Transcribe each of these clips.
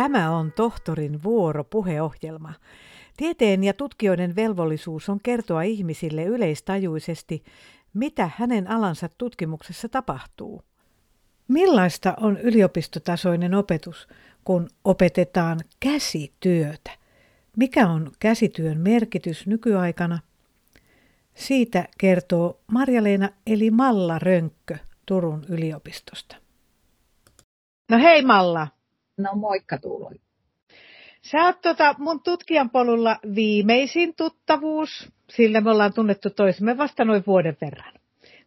Tämä on tohtorin vuoro puheohjelma. Tieteen ja tutkijoiden velvollisuus on kertoa ihmisille yleistajuisesti, mitä hänen alansa tutkimuksessa tapahtuu. Millaista on yliopistotasoinen opetus, kun opetetaan käsityötä? Mikä on käsityön merkitys nykyaikana? Siitä kertoo Marja-Leena eli Malla Rönkkö Turun yliopistosta. No hei Malla. No moikka Tuuli. Sä oot tota mun tutkijan polulla viimeisin tuttavuus, sillä me ollaan tunnettu toisemme vasta noin vuoden verran.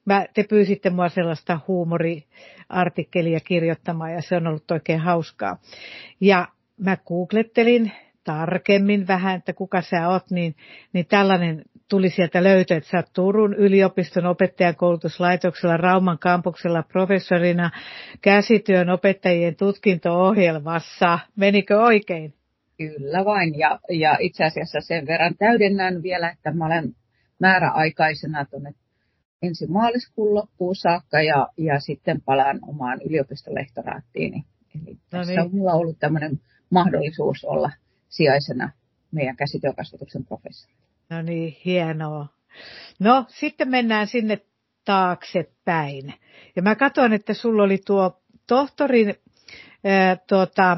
Mä, te pyysitte mua sellaista huumoriartikkelia kirjoittamaan ja se on ollut oikein hauskaa. Ja mä googlettelin tarkemmin vähän, että kuka sä oot, niin, niin tällainen tuli sieltä löytö, että sä oot Turun yliopiston opettajakoulutuslaitoksella Rauman kampuksella professorina käsityön opettajien tutkinto-ohjelmassa. Menikö oikein? Kyllä vain, ja, ja itse asiassa sen verran täydennän vielä, että mä olen määräaikaisena tuonne ensi maaliskuun loppuun saakka ja, ja sitten palaan omaan yliopistolehtoraattiini. Eli no tässä niin. on mulla ollut tämmöinen mahdollisuus olla sijaisena meidän käsityökasvatuksen professori. No niin, hienoa. No, sitten mennään sinne taaksepäin. Ja mä katson, että sulla oli tuo tohtorin ää, tuota,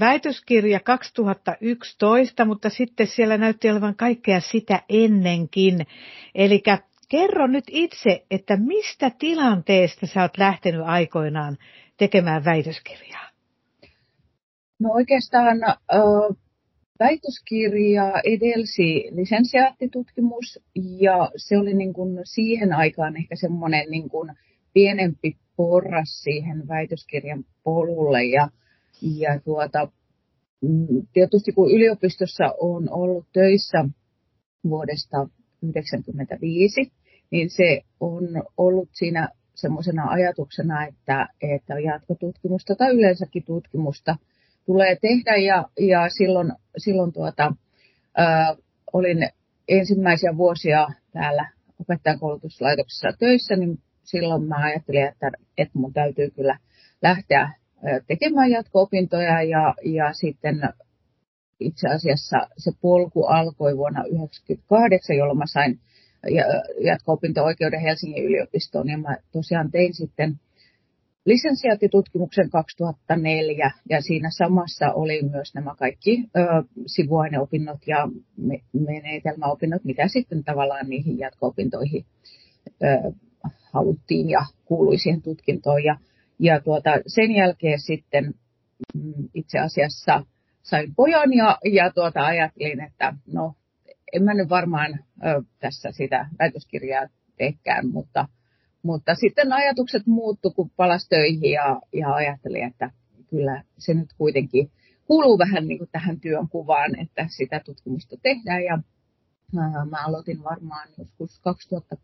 väitöskirja 2011, mutta sitten siellä näytti olevan kaikkea sitä ennenkin. Eli kerro nyt itse, että mistä tilanteesta sä oot lähtenyt aikoinaan tekemään väitöskirjaa? No oikeastaan äh, väitöskirja edelsi lisensiaattitutkimus ja se oli niin kuin siihen aikaan ehkä semmoinen niin kuin pienempi porras siihen väitöskirjan polulle. Ja, ja tuota, mm, tietysti kun yliopistossa on ollut töissä vuodesta 1995, niin se on ollut siinä semmoisena ajatuksena, että, että jatkotutkimusta tai yleensäkin tutkimusta tulee tehdä ja, ja silloin, silloin tuota, ää, olin ensimmäisiä vuosia täällä opettajakoulutuslaitoksessa töissä, niin silloin mä ajattelin, että, että mun täytyy kyllä lähteä tekemään jatko-opintoja ja, ja sitten itse asiassa se polku alkoi vuonna 1998, jolloin mä sain jatko-opinto-oikeuden Helsingin yliopistoon ja mä tosiaan tein sitten lisensiaattitutkimuksen 2004 ja siinä samassa oli myös nämä kaikki ö, sivuaineopinnot ja me, menetelmäopinnot, mitä sitten tavallaan niihin jatko-opintoihin ö, haluttiin ja kuului siihen tutkintoon. Ja, ja tuota, sen jälkeen sitten mm, itse asiassa sain pojan ja, ja tuota, ajattelin, että no en mä nyt varmaan ö, tässä sitä väitöskirjaa tehkään, mutta mutta sitten ajatukset muuttu, kun palas töihin ja, ja ajattelin, että kyllä se nyt kuitenkin kuuluu vähän niin kuin tähän työn kuvaan, että sitä tutkimusta tehdään. Ja mä aloitin varmaan joskus 2007-2008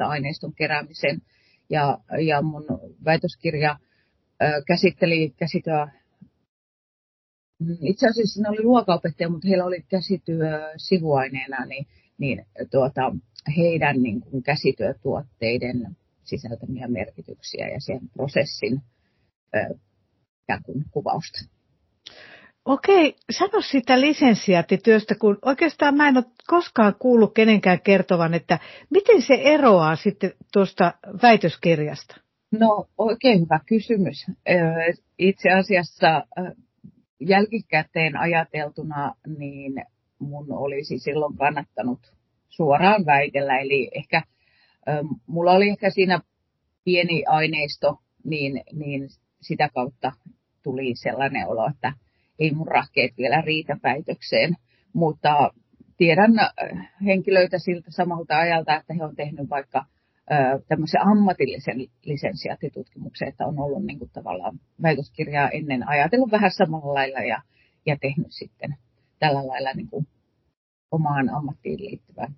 aineiston keräämisen ja, ja mun väitöskirja käsitteli käsityö itse asiassa ne oli luokaopettaja, mutta heillä oli käsityö sivuaineena, niin, niin tuota, heidän niin kuin käsityötuotteiden sisältämiä merkityksiä ja sen prosessin ö, kuin kuvausta. Okei, sano sitä lisensiaattityöstä, kun oikeastaan mä en ole koskaan kuullut kenenkään kertovan, että miten se eroaa sitten tuosta väitöskirjasta? No oikein hyvä kysymys. Itse asiassa jälkikäteen ajateltuna, niin mun olisi silloin kannattanut suoraan väitellä. Eli ehkä mulla oli ehkä siinä pieni aineisto, niin, niin sitä kautta tuli sellainen olo, että ei mun rahkeet vielä riitä väitökseen. Mutta tiedän henkilöitä siltä samalta ajalta, että he on tehnyt vaikka tämmöisen ammatillisen lisensiaattitutkimuksen, että on ollut niin kuin tavallaan väitöskirjaa ennen ajatellut vähän samalla lailla ja, ja tehnyt sitten tällä lailla niin kuin omaan ammattiin liittyvän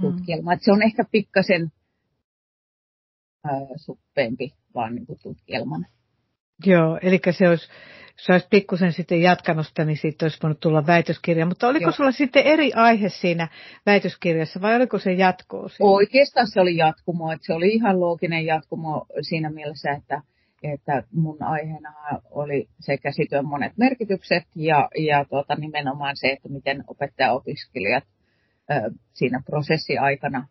tutkielma. Mm. se on ehkä pikkasen äh, suppeempi vaan niin kuin tutkielmana. Joo, eli se olisi, se olisi pikkusen sitten jatkanut sitä, niin siitä olisi voinut tulla väitöskirja. Mutta oliko Joo. sulla sitten eri aihe siinä väitöskirjassa vai oliko se jatkoa? Siinä? Oikeastaan se oli jatkumo, että se oli ihan looginen jatkumo siinä mielessä, että, että mun aiheena oli se käsityön monet merkitykset ja, ja tuota, nimenomaan se, että miten opettajaopiskelijat ö, siinä prosessiaikana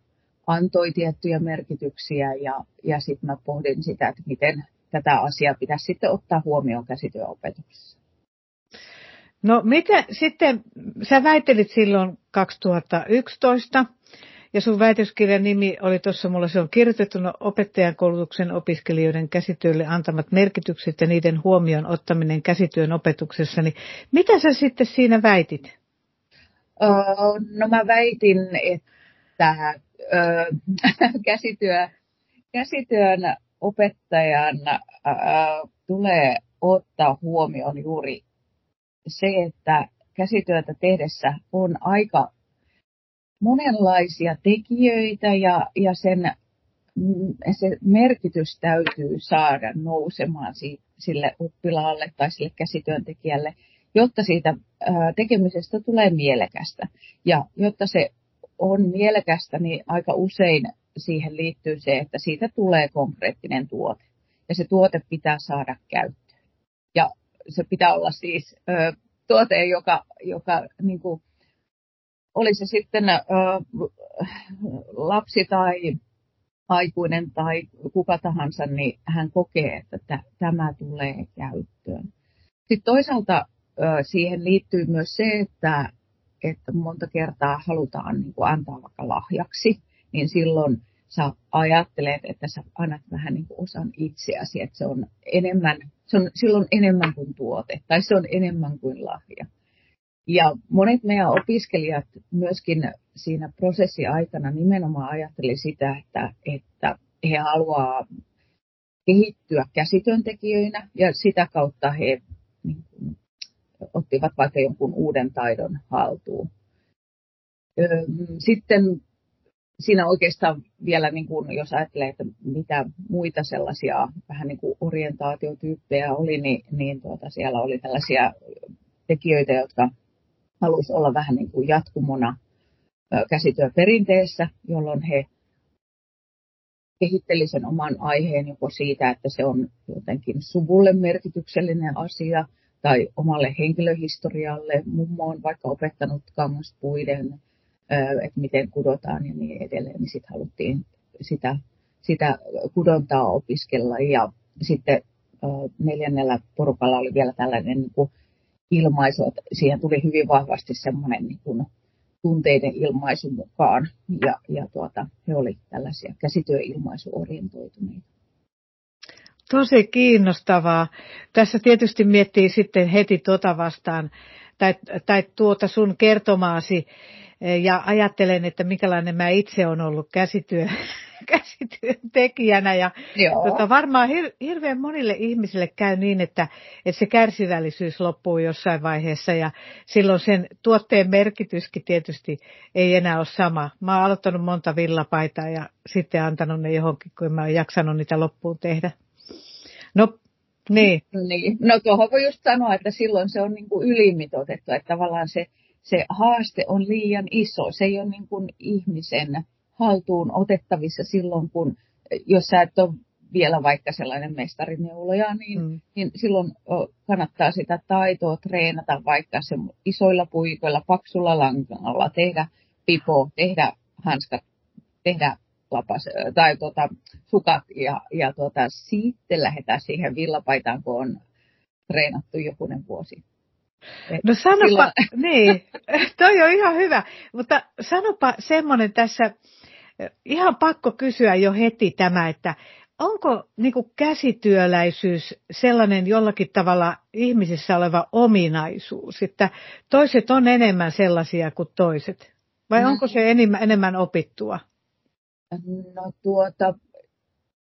antoi tiettyjä merkityksiä ja, ja sitten mä pohdin sitä, että miten tätä asiaa pitäisi sitten ottaa huomioon käsityöopetuksessa. No mitä sitten, sä väittelit silloin 2011 ja sun väitöskirjan nimi oli tuossa, mulla se on kirjoitettuna opettajan koulutuksen opiskelijoiden käsityölle antamat merkitykset ja niiden huomioon ottaminen käsityön opetuksessa. Niin mitä sä sitten siinä väitit? no mä väitin, että käsityö, käsityön opettajan tulee ottaa huomioon juuri se, että käsityötä tehdessä on aika monenlaisia tekijöitä ja, ja sen mm, se merkitys täytyy saada nousemaan sille oppilaalle tai sille käsityöntekijälle, jotta siitä tekemisestä tulee mielekästä. Ja jotta se on mielekästä, niin aika usein siihen liittyy se, että siitä tulee konkreettinen tuote. Ja se tuote pitää saada käyttöön. Ja se pitää olla siis tuote, joka, joka niin kuin, oli se sitten ö, lapsi tai aikuinen tai kuka tahansa, niin hän kokee, että t- tämä tulee käyttöön. Sitten toisaalta ö, siihen liittyy myös se, että, että monta kertaa halutaan niin kuin antaa vaikka lahjaksi, niin silloin sä ajattelet, että sä annat vähän niin kuin osan itseäsi, että se on enemmän, se on silloin enemmän kuin tuote, tai se on enemmän kuin lahja. Ja monet meidän opiskelijat myöskin siinä prosessiaikana nimenomaan ajatteli sitä, että, että he haluaa kehittyä käsityöntekijöinä ja sitä kautta he niin kuin, ottivat vaikka jonkun uuden taidon haltuun. Sitten siinä oikeastaan vielä, niin kuin, jos ajattelee, että mitä muita sellaisia vähän niin kuin orientaatiotyyppejä oli, niin, niin tuota, siellä oli tällaisia tekijöitä, jotka halusi olla vähän niin kuin jatkumona käsityöperinteessä, jolloin he kehitteli sen oman aiheen joko siitä, että se on jotenkin suvulle merkityksellinen asia tai omalle henkilöhistorialle. Mummo on vaikka opettanut kangaspuiden että miten kudotaan ja niin edelleen, niin sitten haluttiin sitä, sitä kudontaa opiskella. Ja sitten neljännellä porukalla oli vielä tällainen niin kuin ilmaisu, että siihen tuli hyvin vahvasti semmoinen niin kuin tunteiden ilmaisu mukaan. Ja, ja tuota, he olivat tällaisia käsityöilmaisuorientoituneita. Tosi kiinnostavaa. Tässä tietysti miettii sitten heti tuota vastaan, tai, tai tuota sun kertomaasi ja ajattelen, että minkälainen mä itse olen ollut käsityö, käsityöntekijänä. Ja tota, varmaan hir, hirveän monille ihmisille käy niin, että, että se kärsivällisyys loppuu jossain vaiheessa ja silloin sen tuotteen merkityskin tietysti ei enää ole sama. Mä oon aloittanut monta villapaitaa ja sitten antanut ne johonkin, kun mä oon jaksanut niitä loppuun tehdä. No, niin. niin. No tuohon voi just sanoa, että silloin se on niin kuin ylimitoitettu, että tavallaan se se haaste on liian iso. Se ei ole niin kuin ihmisen haltuun otettavissa silloin, kun jos sä et ole vielä vaikka sellainen mestarineuloja, niin, mm. niin silloin kannattaa sitä taitoa treenata vaikka se isoilla puikoilla, paksulla langalla, tehdä pipo, tehdä hanskat, tehdä lapas, tai tuota, sukat ja, ja tuota, sitten lähdetään siihen villapaitaan, kun on treenattu jokunen vuosi. No sanopa, silloin... niin, toi on ihan hyvä, mutta sanopa semmoinen tässä, ihan pakko kysyä jo heti tämä, että onko niin kuin käsityöläisyys sellainen jollakin tavalla ihmisissä oleva ominaisuus, että toiset on enemmän sellaisia kuin toiset? Vai no, onko se enemmän, enemmän opittua? No tuota,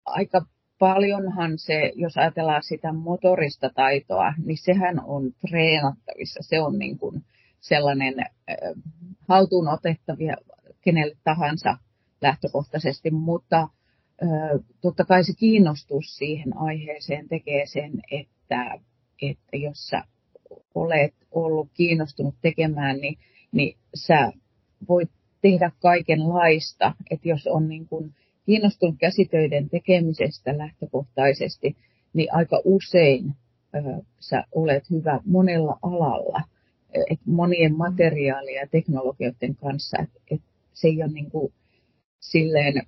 aika paljonhan se, jos ajatellaan sitä motorista taitoa, niin sehän on treenattavissa. Se on niin kuin sellainen äh, haltuun otettavia kenelle tahansa lähtökohtaisesti, mutta totta kai se kiinnostus siihen aiheeseen tekee sen, että, että jos sä olet ollut kiinnostunut tekemään, niin, niin sä voit tehdä kaikenlaista. Että jos on niin kuin kiinnostunut käsitöiden tekemisestä lähtökohtaisesti, niin aika usein ö, sä olet hyvä monella alalla, et monien materiaalien ja teknologioiden kanssa, että et se ei ole niin kuin silleen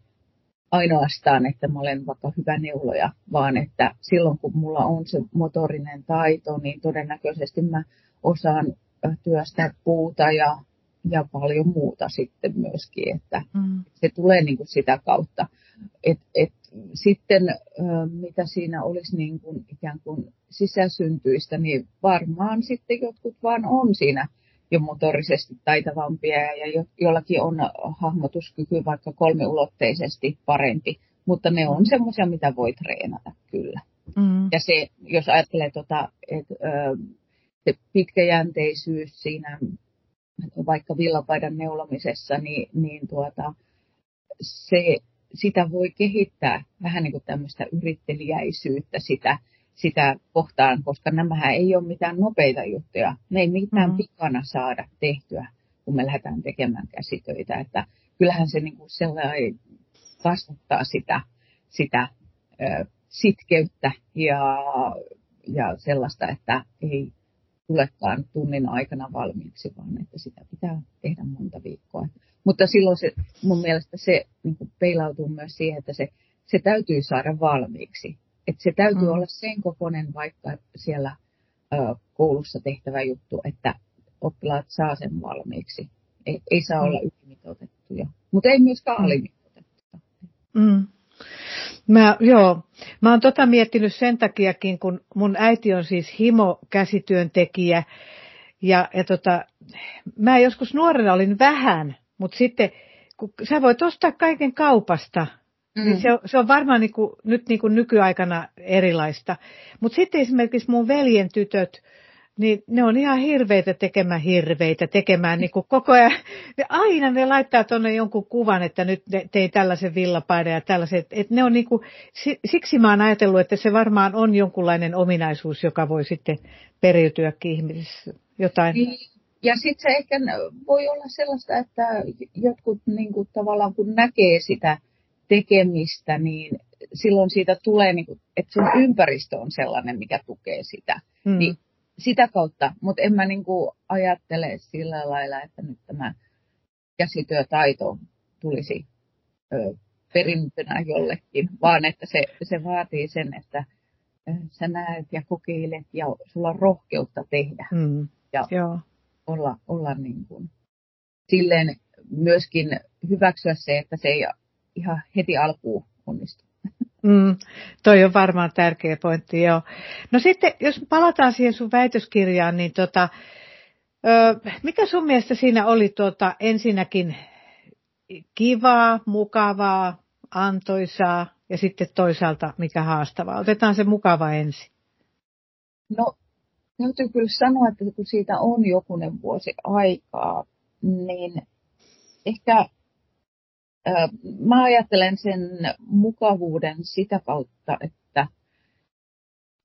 ainoastaan, että mä olen vaikka hyvä neuloja, vaan että silloin kun mulla on se motorinen taito, niin todennäköisesti mä osaan työstää puuta ja, ja paljon muuta sitten myöskin, että mm. se tulee niin kuin sitä kautta. Et, et, sitten mitä siinä olisi niin kuin ikään kuin sisäsyntyistä, niin varmaan sitten jotkut vaan on siinä jo motorisesti taitavampia ja jo, jollakin on hahmotuskyky vaikka kolmiulotteisesti parempi, mutta ne on semmoisia, mitä voi treenata kyllä. Mm. Ja se, jos ajattelee, tota, että se pitkäjänteisyys siinä vaikka villapaidan neulamisessa, niin, niin tuota, se, sitä voi kehittää vähän niin kuin tämmöistä yrittelijäisyyttä sitä, sitä kohtaan, koska nämä ei ole mitään nopeita juttuja. Ne ei mitään mm. pikana saada tehtyä, kun me lähdetään tekemään käsitöitä. Että kyllähän se niin kuin sellainen kasvattaa sitä, sitä ö, sitkeyttä ja, ja sellaista, että ei tulekaan tunnin aikana valmiiksi, vaan että sitä pitää tehdä monta viikkoa. Mutta silloin se, mun mielestä se niin peilautuu myös siihen, että se, se täytyy saada valmiiksi. Että se täytyy mm. olla sen kokoinen vaikka siellä ö, koulussa tehtävä juttu, että oppilaat saa sen valmiiksi. Ei, ei saa mm. olla ylimitoitettuja, mutta ei myöskään mm. alimitoitettuja. Mm. Mä, joo, mä oon tota miettinyt sen takiakin, kun mun äiti on siis himo-käsityöntekijä. Ja, ja tota, mä joskus nuorena olin vähän, mutta sitten kun sä voit ostaa kaiken kaupasta, mm. niin se, on, se on varmaan niin kuin, nyt niin kuin nykyaikana erilaista. Mutta sitten esimerkiksi mun veljen tytöt, niin ne on ihan hirveitä tekemään hirveitä, tekemään niin kuin koko ajan. Ne aina ne laittaa tuonne jonkun kuvan, että nyt tein tällaisen villapaidan ja tällaiset. Että ne on niin kuin, siksi mä oon ajatellut, että se varmaan on jonkunlainen ominaisuus, joka voi sitten periytyäkin ihmisissä. Jotain. Niin. Ja sitten se ehkä voi olla sellaista, että jotkut niin kuin, tavallaan kun näkee sitä tekemistä, niin silloin siitä tulee, niin kuin, että sun ympäristö on sellainen, mikä tukee sitä. Hmm. Niin sitä kautta, mutta en mä niin kuin ajattele sillä lailla, että nyt tämä käsityötaito tulisi ö, perintönä jollekin, vaan että se, se vaatii sen, että sä näet ja kokeilet ja sulla on rohkeutta tehdä. Mm. Ja Joo. olla, olla niin kuin, silleen myöskin hyväksyä se, että se ei ihan heti alkuun onnistu. Mm, toi on varmaan tärkeä pointti, joo. No sitten, jos palataan siihen sun väitöskirjaan, niin tota, ö, mikä sun mielestä siinä oli tuota, ensinnäkin kivaa, mukavaa, antoisaa ja sitten toisaalta mikä haastavaa? Otetaan se mukava ensin. No, täytyy kyllä sanoa, että kun siitä on jokunen vuosi aikaa, niin ehkä mä ajattelen sen mukavuuden sitä kautta, että,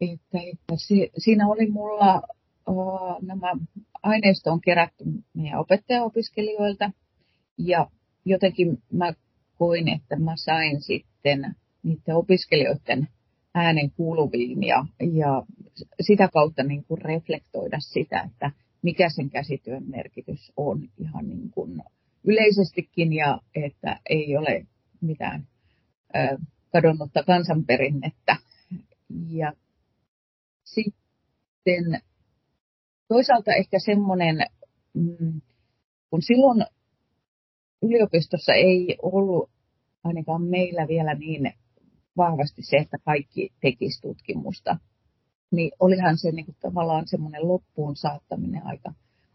että, että se, siinä oli mulla uh, nämä aineisto on kerätty meidän opettajaopiskelijoilta. Ja jotenkin mä koin, että mä sain sitten niiden opiskelijoiden äänen kuuluviin ja, ja sitä kautta niin kuin reflektoida sitä, että mikä sen käsityön merkitys on ihan niin kuin yleisestikin ja että ei ole mitään kadonnutta kansanperinnettä. Ja sitten toisaalta ehkä semmoinen, mm, kun silloin yliopistossa ei ollut ainakaan meillä vielä niin vahvasti se, että kaikki tekisi tutkimusta, niin olihan se niin kuin tavallaan semmoinen loppuun saattaminen aika,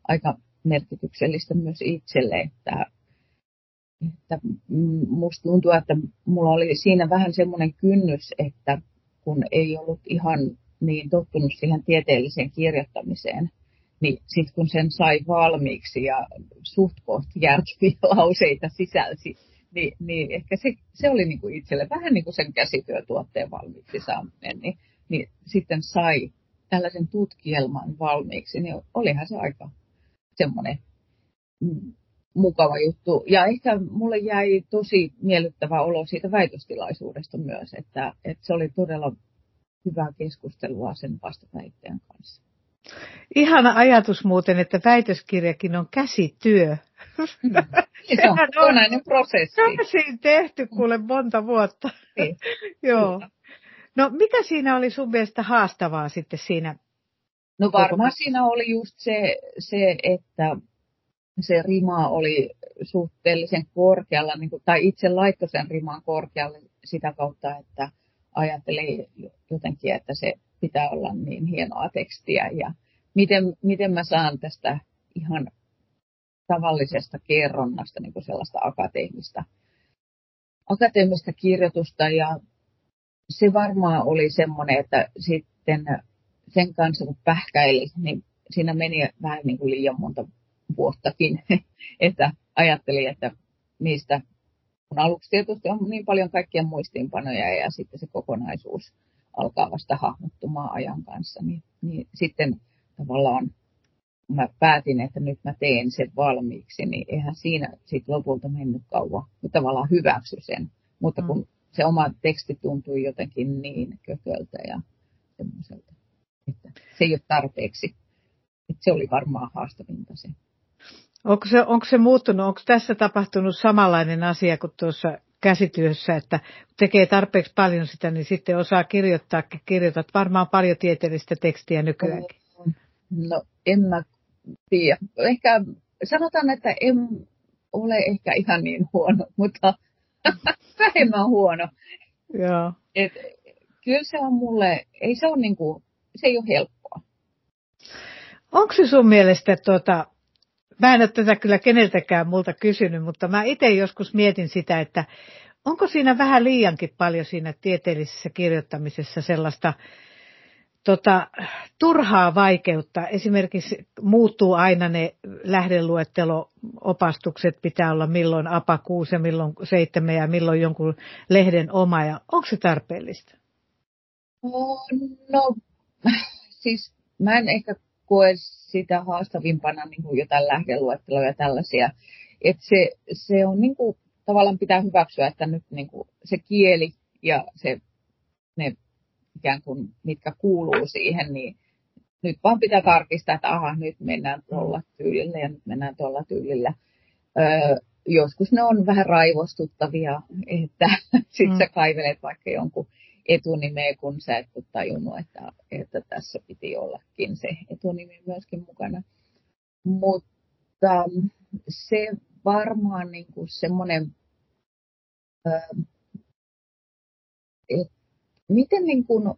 aika merkityksellistä myös itselle, että, että musta tuntuu, että mulla oli siinä vähän semmoinen kynnys, että kun ei ollut ihan niin tottunut siihen tieteelliseen kirjoittamiseen, niin sitten kun sen sai valmiiksi ja suht kohti järkeviä lauseita sisälsi, niin, niin ehkä se, se oli niin kuin itselle vähän niin kuin sen käsityötuotteen valmiiksi saaminen, niin, niin sitten sai tällaisen tutkielman valmiiksi, niin olihan se aika semmoinen mukava juttu. Ja ehkä mulle jäi tosi miellyttävä olo siitä väitöstilaisuudesta myös, että, että se oli todella hyvää keskustelua sen vastaväittäjän kanssa. Ihana ajatus muuten, että väitöskirjakin on käsityö. Mm. Se on kokonainen prosessi. Käsin tehty kuule monta vuotta. Niin. Joo. No mikä siinä oli sun mielestä haastavaa sitten siinä? No varmaan siinä oli just se, se että se rima oli suhteellisen korkealla, niin kuin, tai itse laittoi sen riman korkealle sitä kautta, että ajatteli jotenkin, että se pitää olla niin hienoa tekstiä. Ja miten, miten mä saan tästä ihan tavallisesta kerronnasta niin kuin sellaista akateemista, akateemista kirjoitusta? Ja se varmaan oli semmoinen, että sitten sen kanssa kun pähkäili, niin siinä meni vähän niin kuin liian monta vuottakin, että ajattelin, että niistä, kun aluksi tietysti on niin paljon kaikkia muistiinpanoja ja sitten se kokonaisuus alkaa vasta hahmottumaan ajan kanssa, niin, niin sitten tavallaan mä päätin, että nyt mä teen sen valmiiksi, niin eihän siinä sitten lopulta mennyt kauan, mutta tavallaan hyväksy sen. Mutta kun mm. se oma teksti tuntui jotenkin niin kököltä ja semmoiselta, että se ei ole tarpeeksi. Että se oli varmaan haastavinta se. Onko se, onko se muuttunut, onko tässä tapahtunut samanlainen asia kuin tuossa käsityössä, että kun tekee tarpeeksi paljon sitä, niin sitten osaa kirjoittaa, kirjoitat varmaan paljon tieteellistä tekstiä nykyäänkin. No en mä tiedä. Ehkä sanotaan, että en ole ehkä ihan niin huono, mutta vähemmän huono. Joo. Et, kyllä se on mulle, ei se, on niinku, se ei ole helppoa. Onko se sun mielestä tuota, Mä en ole tätä kyllä keneltäkään multa kysynyt, mutta mä itse joskus mietin sitä, että onko siinä vähän liiankin paljon siinä tieteellisessä kirjoittamisessa sellaista tota, turhaa vaikeutta. Esimerkiksi muuttuu aina ne lähdeluettelo-opastukset, pitää olla milloin APA 6 ja milloin 7 ja milloin jonkun lehden oma. Ja onko se tarpeellista? No, siis mä en ehkä koe sitä haastavimpana niin kuin jotain lähdeluetteloja ja tällaisia. Että se, se on niin kuin, tavallaan pitää hyväksyä, että nyt niin kuin, se kieli ja se, ne ikään kuin, mitkä kuuluu siihen, niin nyt vaan pitää tarkistaa, että aha, nyt mennään tuolla tyylillä ja nyt mennään tuolla tyylillä. Öö, joskus ne on vähän raivostuttavia, että sitten mm. sä kaivelet vaikka jonkun etunimeä, kun sä et ole tajunnut, että, että tässä piti ollakin se etunimi myöskin mukana. Mutta se varmaan niin kuin semmoinen, että miten niin kuin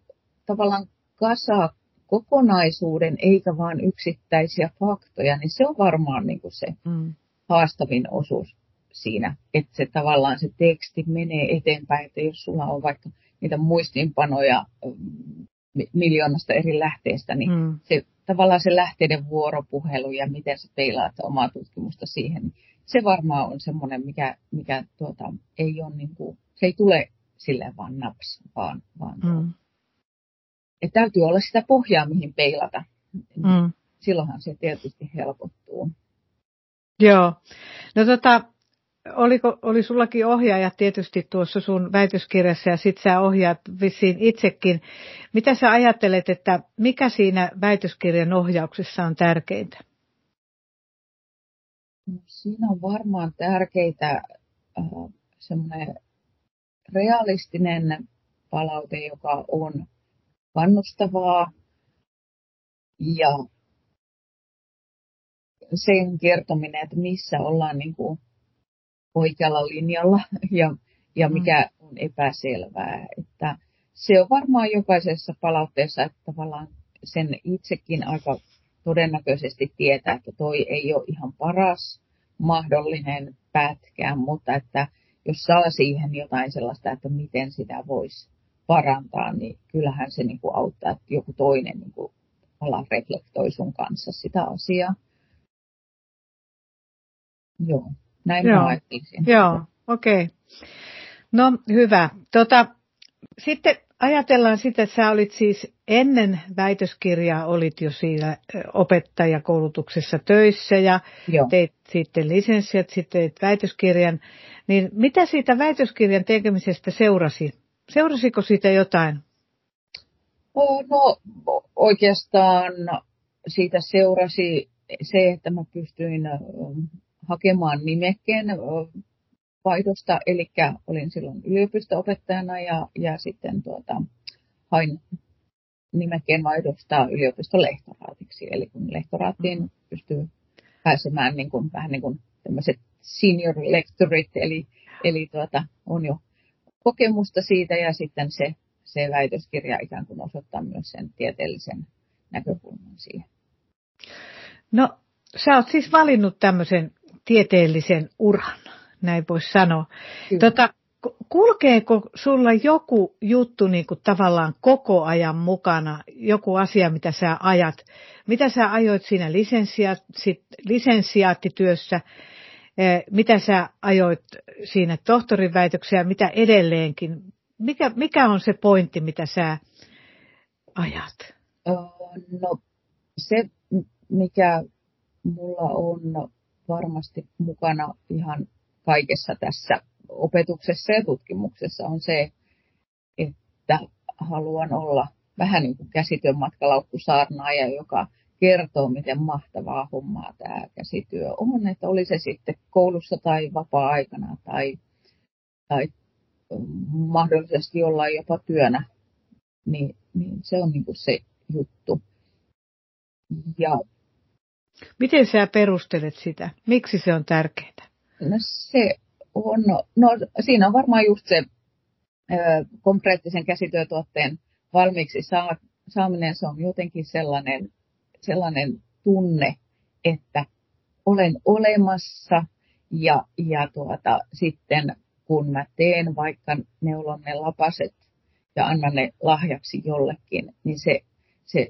tavallaan kasaa kokonaisuuden eikä vain yksittäisiä faktoja, niin se on varmaan niin kuin se mm. haastavin osuus siinä, että se tavallaan se teksti menee eteenpäin, että jos sulla on vaikka niitä muistiinpanoja mm, miljoonasta eri lähteestä, niin mm. se, tavallaan se lähteiden vuoropuhelu ja miten sä peilaat omaa tutkimusta siihen, niin se varmaan on semmoinen, mikä, mikä tuota, ei ole niin kuin, se ei tule silleen vaan naps, vaan, vaan mm. että täytyy olla sitä pohjaa, mihin peilata. Mm. Silloinhan se tietysti helpottuu. Joo. No tota, oliko, oli sullakin ohjaajat tietysti tuossa sun väitöskirjassa ja sit sä ohjaat vissiin itsekin. Mitä sä ajattelet, että mikä siinä väitöskirjan ohjauksessa on tärkeintä? Siinä on varmaan tärkeitä äh, semmoinen realistinen palaute, joka on kannustavaa ja sen kertominen, että missä ollaan niin kuin oikealla linjalla ja, ja mm. mikä on epäselvää. Että se on varmaan jokaisessa palautteessa, että tavallaan sen itsekin aika todennäköisesti tietää, että toi ei ole ihan paras mahdollinen pätkä, mutta että jos saa siihen jotain sellaista, että miten sitä voisi parantaa, niin kyllähän se niin kuin auttaa, että joku toinen niin kuin reflektoi sun kanssa sitä asiaa. Joo. Näin Joo, Joo okei. Okay. No hyvä. Tota, sitten ajatellaan sitä, että sä olit siis ennen väitöskirjaa olit jo siinä opettajakoulutuksessa töissä ja Joo. teit sitten lisenssiat, sitten teit väitöskirjan. Niin mitä siitä väitöskirjan tekemisestä seurasi? Seurasiko siitä jotain? No oikeastaan siitä seurasi se, että mä pystyin hakemaan nimekkeen vaihdosta, eli olin silloin yliopisto-opettajana ja, ja sitten tuota, hain nimekkeen vaihdosta yliopiston lehtoraatiksi. Eli kun lehtoraattiin mm. pystyy pääsemään niin kuin, vähän niin kuin tämmöiset senior lectorit, eli, eli tuota, on jo kokemusta siitä ja sitten se, se väitöskirja ikään kuin osoittaa myös sen tieteellisen näkökulman siihen. No, sä oot siis valinnut tämmöisen tieteellisen uran, näin voisi sanoa. Tota, kulkeeko sulla joku juttu niin kuin tavallaan koko ajan mukana, joku asia, mitä sä ajat? Mitä sä ajoit siinä lisensiaattityössä? Eh, mitä sä ajoit siinä tohtorin väitöksessä ja mitä edelleenkin? Mikä, mikä on se pointti, mitä sä ajat? No se, mikä mulla on varmasti mukana ihan kaikessa tässä opetuksessa ja tutkimuksessa on se, että haluan olla vähän niin kuin käsityön matkalaukkusaarnaaja, joka kertoo, miten mahtavaa hommaa tämä käsityö on, että oli se sitten koulussa tai vapaa-aikana tai, tai mahdollisesti jollain jopa työnä, niin, niin se on niin kuin se juttu. Ja, Miten sä perustelet sitä? Miksi se on tärkeää? No se on, no siinä on varmaan just se ö, konkreettisen käsityötuotteen valmiiksi saa, saaminen, se on jotenkin sellainen, sellainen tunne, että olen olemassa ja, ja tuota, sitten kun mä teen vaikka neulon ne lapaset ja annan ne lahjaksi jollekin, niin se, se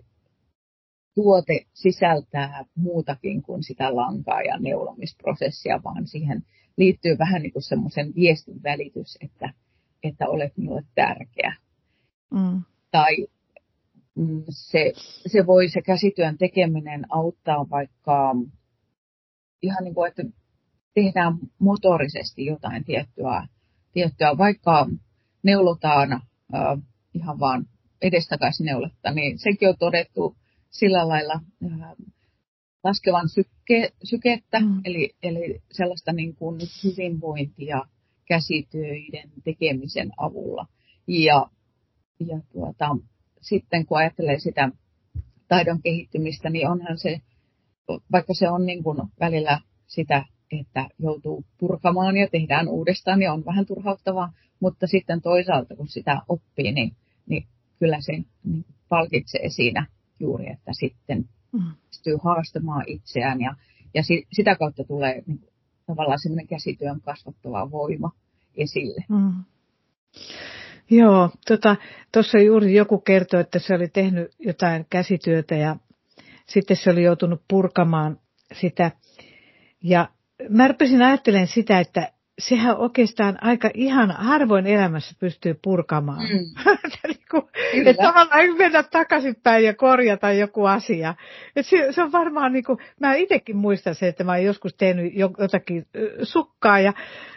tuote sisältää muutakin kuin sitä lankaa ja neulomisprosessia, vaan siihen liittyy vähän niin kuin semmoisen viestin välitys, että, että olet minulle tärkeä. Mm. Tai mm, se, se voi se käsityön tekeminen auttaa vaikka ihan niin kuin, että tehdään motorisesti jotain tiettyä, tiettyä vaikka neulotaan äh, ihan vaan edestakaisin neuletta, niin sekin on todettu sillä lailla laskevan syke, sykettä, mm. eli, eli sellaista niin kuin hyvinvointia käsitöiden tekemisen avulla. Ja, ja tuota, sitten kun ajattelee sitä taidon kehittymistä, niin onhan se, vaikka se on niin kuin välillä sitä, että joutuu purkamaan ja tehdään uudestaan, niin on vähän turhauttavaa, mutta sitten toisaalta kun sitä oppii, niin, niin kyllä se niin palkitsee siinä juuri, että sitten mm. pystyy haastamaan itseään ja, ja si, sitä kautta tulee niin, tavallaan semmoinen käsityön kasvattava voima esille. Mm. Joo, tuossa tota, juuri joku kertoi, että se oli tehnyt jotain käsityötä ja sitten se oli joutunut purkamaan sitä. Ja mä rupesin ajattelemaan sitä, että sehän oikeastaan aika ihan harvoin elämässä pystyy purkamaan. Mm. Niinku, että tavallaan mennä takaisinpäin ja korjata joku asia. Et se, se on varmaan, niin kuin, mä itsekin muistan se, että mä oon joskus tehnyt jotakin sukkaa ja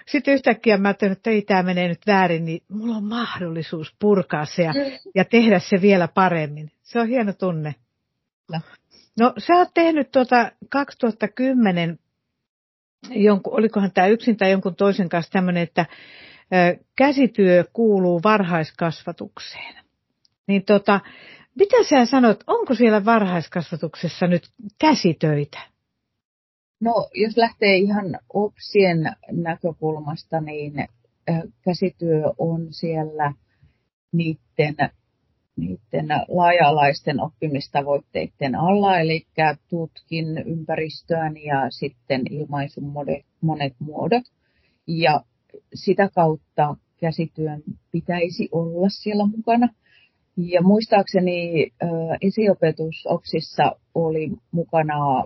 sitten yhtäkkiä mä ajattelin, että ei tämä menee nyt väärin, niin mulla on mahdollisuus purkaa se ja, mm. ja tehdä se vielä paremmin. Se on hieno tunne. No, no sä oot tehnyt tuota 2010 jonkun, olikohan tämä yksin tai jonkun toisen kanssa tämmöinen, että käsityö kuuluu varhaiskasvatukseen. Niin tota, mitä sä sanot, onko siellä varhaiskasvatuksessa nyt käsitöitä? No, jos lähtee ihan OPSien näkökulmasta, niin käsityö on siellä niiden niiden laaja-alaisten oppimistavoitteiden alla, eli tutkin ympäristöön ja sitten ilmaisun monet, monet muodot. Ja sitä kautta käsityön pitäisi olla siellä mukana. Ja muistaakseni esiopetus OPSissa oli mukana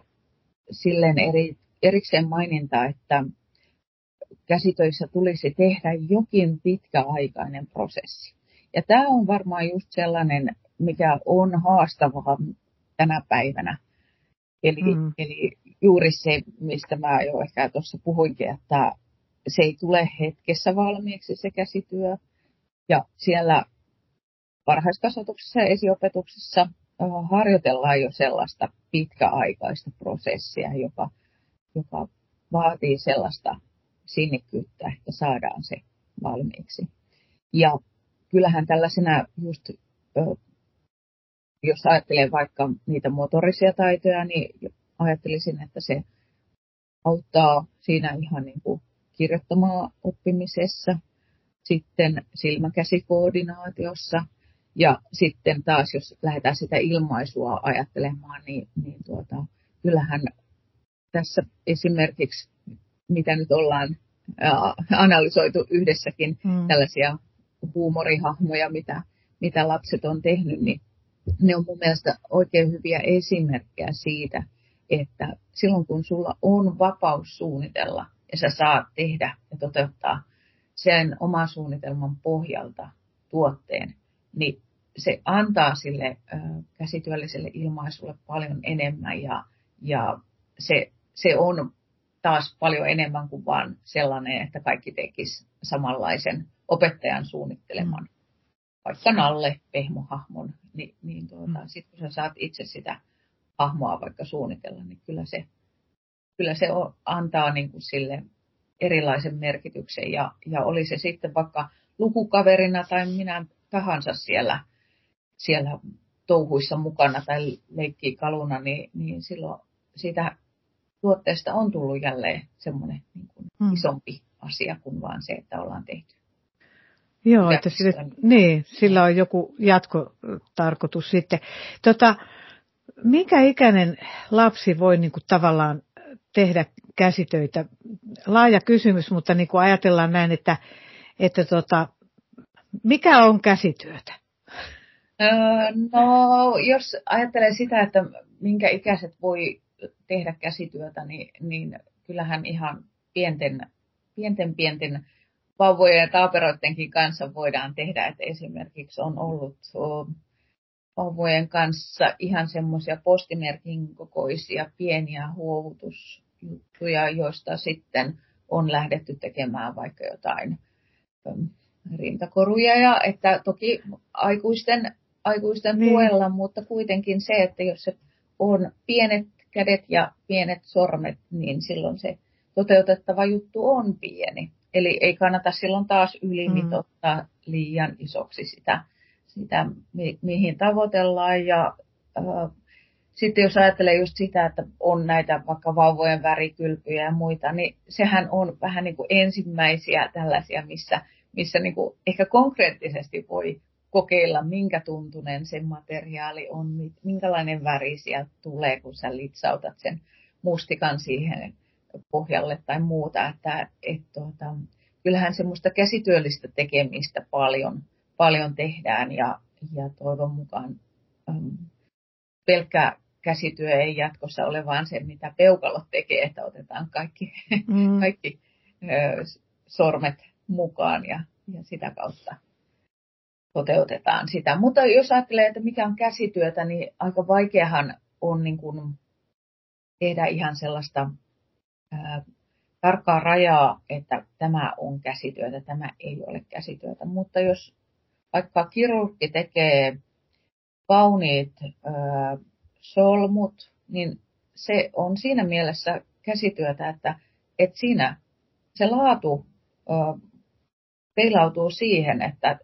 silleen eri, erikseen maininta, että käsitöissä tulisi tehdä jokin pitkäaikainen prosessi. Ja tämä on varmaan just sellainen, mikä on haastavaa tänä päivänä. Eli, mm. eli juuri se, mistä mä jo ehkä tuossa puhuinkin, että se ei tule hetkessä valmiiksi se käsityö. Ja siellä varhaiskasvatuksessa ja esiopetuksessa harjoitellaan jo sellaista pitkäaikaista prosessia, joka, joka vaatii sellaista sinnikkyyttä, että saadaan se valmiiksi. Ja kyllähän tällaisena just, jos ajattelee vaikka niitä motorisia taitoja, niin ajattelisin, että se auttaa siinä ihan niin kuin kirjoittamaan oppimisessa, sitten silmäkäsikoordinaatiossa ja sitten taas, jos lähdetään sitä ilmaisua ajattelemaan, niin, niin tuota, kyllähän tässä esimerkiksi, mitä nyt ollaan analysoitu yhdessäkin, mm. tällaisia huumorihahmoja, mitä, mitä lapset on tehnyt, niin ne on mun mielestä oikein hyviä esimerkkejä siitä, että silloin kun sulla on vapaus suunnitella ja sä saat tehdä ja toteuttaa sen oman suunnitelman pohjalta tuotteen, niin se antaa sille käsityölliselle ilmaisulle paljon enemmän ja, ja se, se on taas paljon enemmän kuin vain sellainen, että kaikki tekisi samanlaisen opettajan suunnitteleman, mm. vaikka Nalle Pehmohahmon, niin, niin tuota, mm. sitten kun sä saat itse sitä hahmoa vaikka suunnitella, niin kyllä se, kyllä se antaa niin kuin sille erilaisen merkityksen. Ja, ja oli se sitten vaikka lukukaverina tai minä tahansa siellä, siellä touhuissa mukana tai leikkii kaluna, niin, niin silloin siitä tuotteesta on tullut jälleen semmoinen niin kuin hmm. isompi asia kuin vaan se, että ollaan tehty. Joo, että sille, niin, sillä on joku jatkotarkoitus sitten. Tota, mikä ikäinen lapsi voi niin kuin tavallaan tehdä käsitöitä? Laaja kysymys, mutta niin kuin ajatellaan näin, että, että tota, mikä on käsityötä? No, jos ajattelee sitä, että minkä ikäiset voi tehdä käsityötä, niin, niin kyllähän ihan pienten, pienten, pienten vauvojen ja taaperoidenkin kanssa voidaan tehdä. Että esimerkiksi on ollut vauvojen kanssa ihan semmoisia postimerkin kokoisia pieniä huovutusjuttuja, joista sitten on lähdetty tekemään vaikka jotain rintakoruja. Ja että toki aikuisten, aikuisten niin. tuella, mutta kuitenkin se, että jos se on pienet kädet ja pienet sormet, niin silloin se toteutettava juttu on pieni. Eli ei kannata silloin taas ylimitottaa mm. liian isoksi sitä, sitä mi- mihin tavoitellaan. Ja äh, sitten jos ajattelee just sitä, että on näitä vaikka vauvojen värikylpyjä ja muita, niin sehän on vähän niin kuin ensimmäisiä tällaisia, missä, missä niin kuin ehkä konkreettisesti voi kokeilla, minkä tuntunen se materiaali on, minkälainen väri sieltä tulee, kun sä litsautat sen mustikan siihen pohjalle tai muuta. Että, et, tuota, kyllähän semmoista käsityöllistä tekemistä paljon, paljon tehdään ja, ja toivon mukaan äm, pelkkä käsityö ei jatkossa ole vaan se, mitä peukalot tekee, että otetaan kaikki, mm. kaikki ö, sormet mukaan ja, ja sitä kautta toteutetaan sitä. Mutta jos ajattelee, että mikä on käsityötä, niin aika vaikeahan on niin kuin tehdä ihan sellaista ää, tarkkaa rajaa, että tämä on käsityötä, tämä ei ole käsityötä. Mutta jos vaikka kirurgi tekee kauniit ää, solmut, niin se on siinä mielessä käsityötä, että, että siinä se laatu ää, peilautuu siihen, että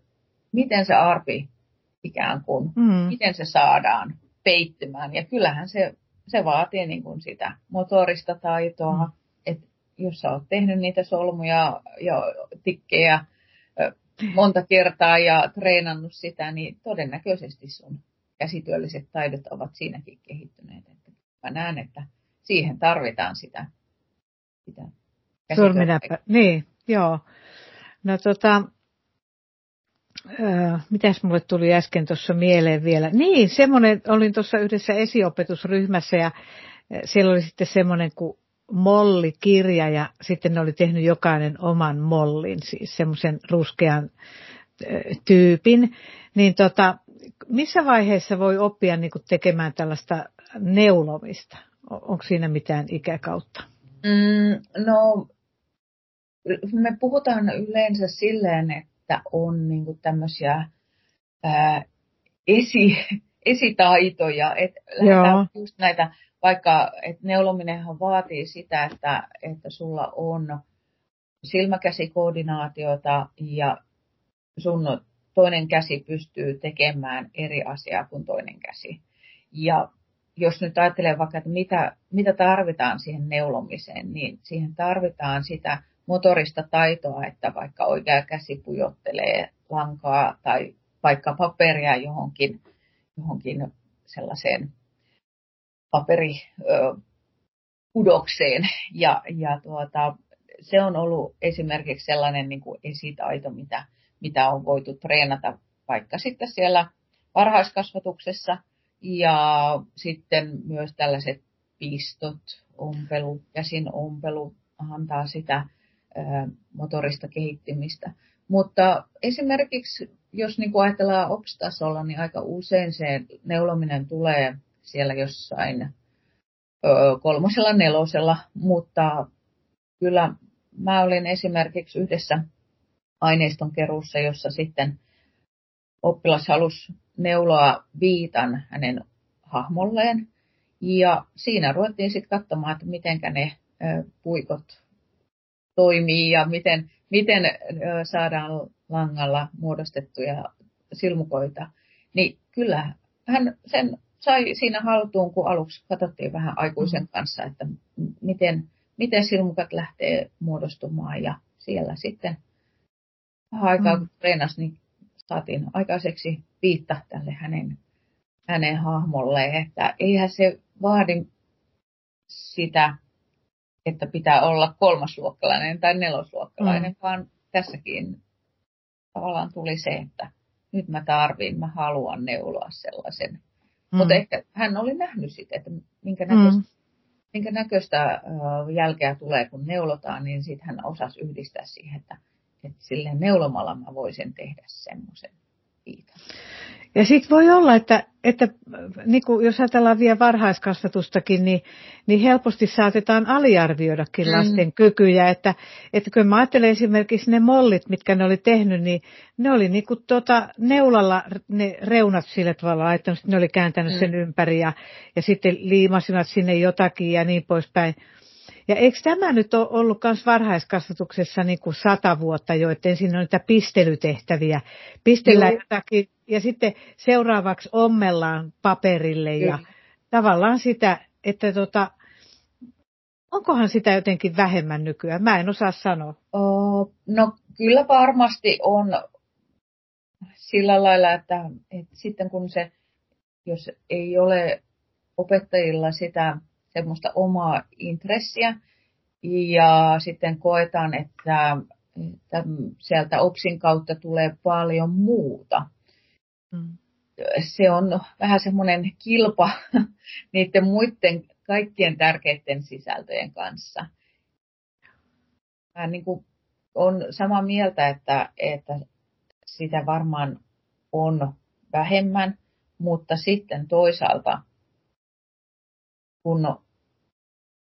miten se arpi ikään kuin, mm. miten se saadaan peittymään. Ja kyllähän se, se vaatii niin kuin sitä motorista taitoa, mm. että jos sä oot tehnyt niitä solmuja ja tikkejä monta kertaa ja treenannut sitä, niin todennäköisesti sun käsityölliset taidot ovat siinäkin kehittyneet. Että mä näen, että siihen tarvitaan sitä, sitä Sorminäppä. Niin, joo. No tota, Öö, mitäs mulle tuli äsken tuossa mieleen vielä? Niin, semmoinen, olin tuossa yhdessä esiopetusryhmässä ja siellä oli sitten semmoinen kuin mollikirja ja sitten ne oli tehnyt jokainen oman mollin, siis semmoisen ruskean tyypin. Niin tota, missä vaiheessa voi oppia niin tekemään tällaista neulomista? Onko siinä mitään ikäkautta? Mm, no, me puhutaan yleensä silleen, että että on niin kuin tämmöisiä ää, esi, esitaitoja, että lähdetään just näitä, vaikka että neulominenhan vaatii sitä, että, että sulla on silmäkäsikoordinaatiota ja sun toinen käsi pystyy tekemään eri asiaa kuin toinen käsi. Ja jos nyt ajattelee vaikka, että mitä, mitä tarvitaan siihen neulomiseen, niin siihen tarvitaan sitä motorista taitoa, että vaikka oikea käsi pujottelee lankaa tai vaikka paperia johonkin, johonkin sellaiseen paperipudokseen. Ja, ja tuota, se on ollut esimerkiksi sellainen niin kuin esitaito, mitä, mitä on voitu treenata vaikka sitten siellä varhaiskasvatuksessa – ja sitten myös tällaiset pistot, ompelu, käsin ompelu antaa sitä motorista kehittymistä. Mutta esimerkiksi, jos niin ajatellaan OPS-tasolla, niin aika usein se neulominen tulee siellä jossain kolmosella, nelosella, mutta kyllä mä olin esimerkiksi yhdessä aineiston keruussa, jossa sitten oppilas halusi neuloa viitan hänen hahmolleen. Ja siinä ruvettiin sitten katsomaan, että miten ne puikot toimii ja miten, miten saadaan langalla muodostettuja silmukoita. Niin kyllä hän sen sai siinä haltuun, kun aluksi katsottiin vähän aikuisen mm. kanssa, että miten, miten silmukat lähtee muodostumaan. Ja siellä sitten vähän aikaa, kun treenasi, niin saatiin aikaiseksi viitta tälle hänen, hänen hahmolle, että eihän se vaadi sitä, että pitää olla kolmasluokkalainen tai nelosluokkalainen, mm. vaan tässäkin tavallaan tuli se, että nyt mä tarvin, mä haluan neuloa sellaisen. Mm. Mutta ehkä hän oli nähnyt sitä, että minkä näköistä, mm. minkä näköistä jälkeä tulee, kun neulotaan, niin sitten hän osasi yhdistää siihen, että, että silleen neulomalla mä voisin tehdä semmoisen viitan. Ja sitten voi olla, että, että niin kuin jos ajatellaan vielä varhaiskasvatustakin, niin, niin helposti saatetaan aliarvioidakin mm. lasten mm. kykyjä. Että, että kun mä ajattelen esimerkiksi ne mollit, mitkä ne oli tehnyt, niin ne oli niin kuin tuota, neulalla ne reunat sillä tavalla laittanut, ne oli kääntänyt mm. sen ympäri ja, ja sitten liimasivat sinne jotakin ja niin poispäin. Ja eikö tämä nyt ole ollut myös varhaiskasvatuksessa niin kuin sata vuotta jo, että ensin on niitä pistelytehtäviä. Pistellään Joo. jotakin ja sitten seuraavaksi ommellaan paperille ja Kyllä. tavallaan sitä, että tota, onkohan sitä jotenkin vähemmän nykyään? Mä en osaa sanoa. Oh, no kyllä varmasti on sillä lailla, että, että sitten kun se, jos ei ole opettajilla sitä semmoista omaa intressiä. Ja sitten koetaan, että, että sieltä OPSin kautta tulee paljon muuta. Mm. Se on vähän semmoinen kilpa niiden muiden kaikkien tärkeiden sisältöjen kanssa. Mä niin kuin on samaa mieltä, että, että sitä varmaan on vähemmän, mutta sitten toisaalta, kun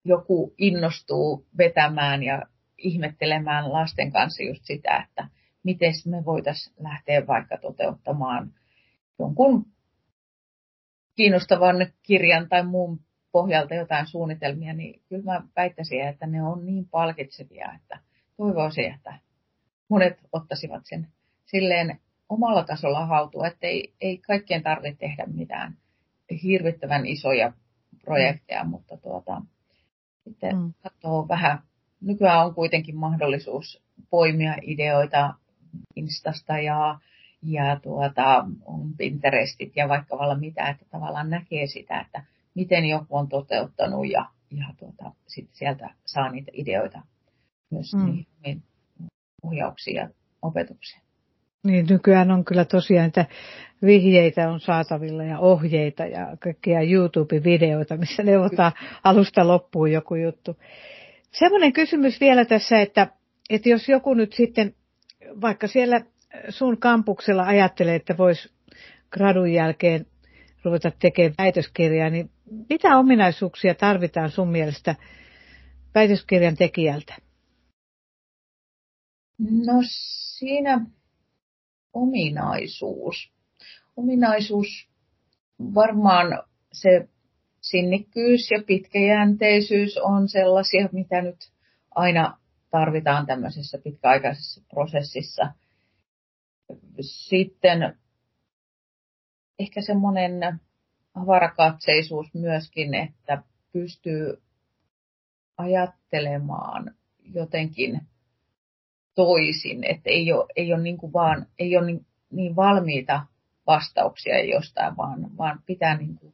joku innostuu vetämään ja ihmettelemään lasten kanssa just sitä, että miten me voitaisiin lähteä vaikka toteuttamaan jonkun kiinnostavan kirjan tai muun pohjalta jotain suunnitelmia, niin kyllä mä väittäisin, että ne on niin palkitsevia, että toivoisin, että monet ottaisivat sen silleen omalla tasolla haltuun, että ei, ei kaikkien tarvitse tehdä mitään hirvittävän isoja projekteja, mutta tuota, sitten mm. katsoo vähän. Nykyään on kuitenkin mahdollisuus poimia ideoita Instasta ja, ja tuota, on Pinterestit ja vaikka valla mitä, että tavallaan näkee sitä, että miten joku on toteuttanut ja, ja tuota, sitten sieltä saa niitä ideoita myös mm. niihin ohjauksiin ja opetukseen. Niin, nykyään on kyllä tosiaan, että vihjeitä on saatavilla ja ohjeita ja kaikkia YouTube-videoita, missä neuvotaan alusta loppuun joku juttu. Semmoinen kysymys vielä tässä, että, että jos joku nyt sitten vaikka siellä sun kampuksella ajattelee, että voisi gradun jälkeen ruveta tekemään väitöskirjaa, niin mitä ominaisuuksia tarvitaan sun mielestä väitöskirjan tekijältä? No siinä ominaisuus ominaisuus varmaan se sinnikkyys ja pitkäjänteisyys on sellaisia, mitä nyt aina tarvitaan tämmöisessä pitkäaikaisessa prosessissa. Sitten ehkä semmoinen avarakatseisuus myöskin, että pystyy ajattelemaan jotenkin toisin, että ei ole, ei ole, niin kuin vaan, ei ole niin, niin valmiita vastauksia jostain, vaan, vaan pitää niin kuin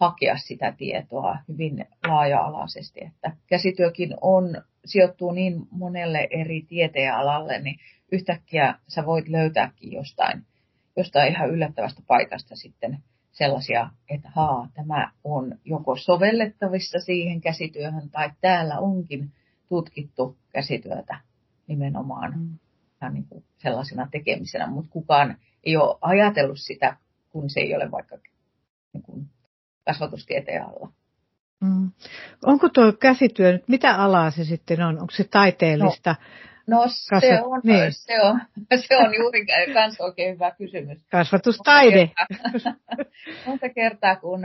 hakea sitä tietoa hyvin laaja-alaisesti. Että käsityökin on, sijoittuu niin monelle eri tieteenalalle, niin yhtäkkiä sä voit löytääkin jostain, jostain ihan yllättävästä paikasta sitten sellaisia, että haa, tämä on joko sovellettavissa siihen käsityöhön tai täällä onkin tutkittu käsityötä nimenomaan mm. niin kuin sellaisena tekemisenä, mutta kukaan ei ole ajatellut sitä, kun se ei ole vaikka niin kuin kasvatustieteen alla. Mm. Onko tuo käsityö nyt, mitä alaa se sitten on? Onko se taiteellista? No, no se, Kasvat... on, niin. se, on, se on juuri myös oikein hyvä kysymys. Kasvatustaide. Monta kertaa, monta kertaa kun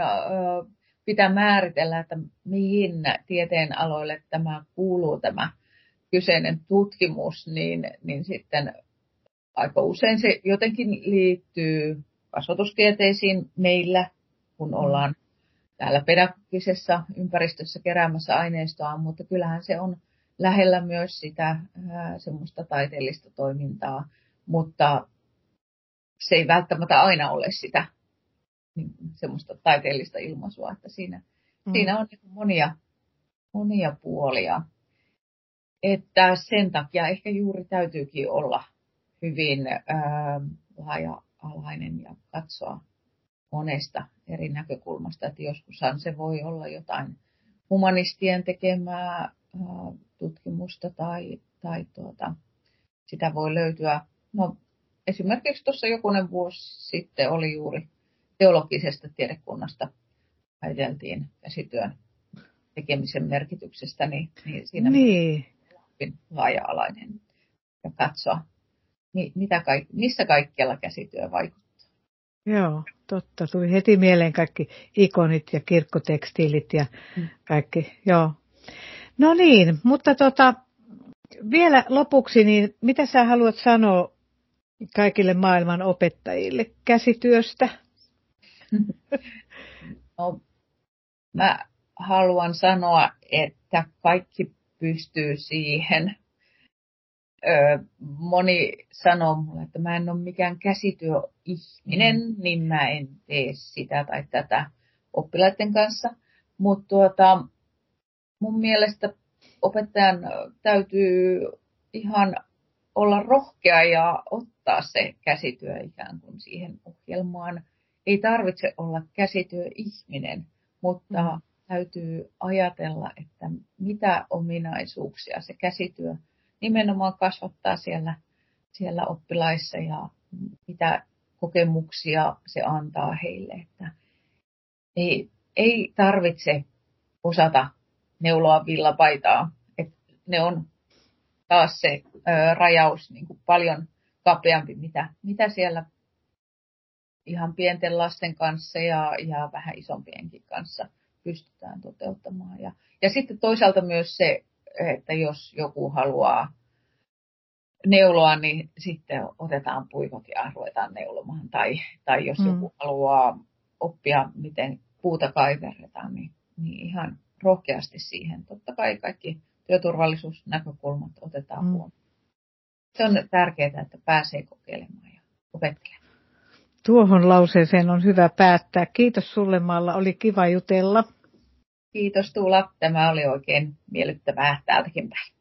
pitää määritellä, että mihin tieteen aloille tämä kuuluu tämä kyseinen tutkimus, niin, niin sitten aika usein se jotenkin liittyy kasvatustieteisiin meillä, kun mm. ollaan täällä pedagogisessa ympäristössä keräämässä aineistoa, mutta kyllähän se on lähellä myös sitä ää, semmoista taiteellista toimintaa, mutta se ei välttämättä aina ole sitä niin, semmoista taiteellista ilmaisua, että siinä, mm. siinä on niin monia, monia puolia. Että sen takia ehkä juuri täytyykin olla hyvin laaja-alainen ja katsoa monesta eri näkökulmasta. Että joskushan se voi olla jotain humanistien tekemää tutkimusta tai, tai tuota, sitä voi löytyä. No, esimerkiksi tuossa jokunen vuosi sitten oli juuri teologisesta tiedekunnasta ajateltiin käsityön tekemisen merkityksestä, niin, niin siinä niin. On laaja-alainen ja katsoa, mitä missä kaikkialla käsityö vaikuttaa. Joo, totta. Tuli heti mieleen kaikki ikonit ja kirkkotekstiilit ja mm. kaikki. Joo. No niin, mutta tota, vielä lopuksi, niin mitä sä haluat sanoa kaikille maailman opettajille käsityöstä? No, mä haluan sanoa, että kaikki pystyy siihen moni sanoo mulle, että mä en ole mikään käsityöihminen, mm. niin mä en tee sitä tai tätä oppilaiden kanssa. Mutta tuota, mun mielestä opettajan täytyy ihan olla rohkea ja ottaa se käsityö ikään kuin siihen ohjelmaan. Ei tarvitse olla käsityöihminen, mutta mm. Täytyy ajatella, että mitä ominaisuuksia se käsityö nimenomaan kasvattaa siellä, siellä oppilaissa ja mitä kokemuksia se antaa heille. Että ei, ei tarvitse osata neuloa villapaitaa. että ne on taas se ö, rajaus niin kuin paljon kapeampi, mitä, mitä siellä ihan pienten lasten kanssa ja, ja vähän isompienkin kanssa pystytään toteuttamaan. Ja, ja sitten toisaalta myös se että jos joku haluaa neuloa, niin sitten otetaan puikot ja ruvetaan neulomaan. Tai, tai jos mm. joku haluaa oppia, miten puuta kaiverretaan, niin, niin ihan rohkeasti siihen. Totta kai kaikki työturvallisuusnäkökulmat otetaan mm. huomioon. Se on tärkeää, että pääsee kokeilemaan ja opettelemaan. Tuohon lauseeseen on hyvä päättää. Kiitos sulle Malla, oli kiva jutella. Kiitos Tuula, tämä oli oikein miellyttävää täältäkin päin.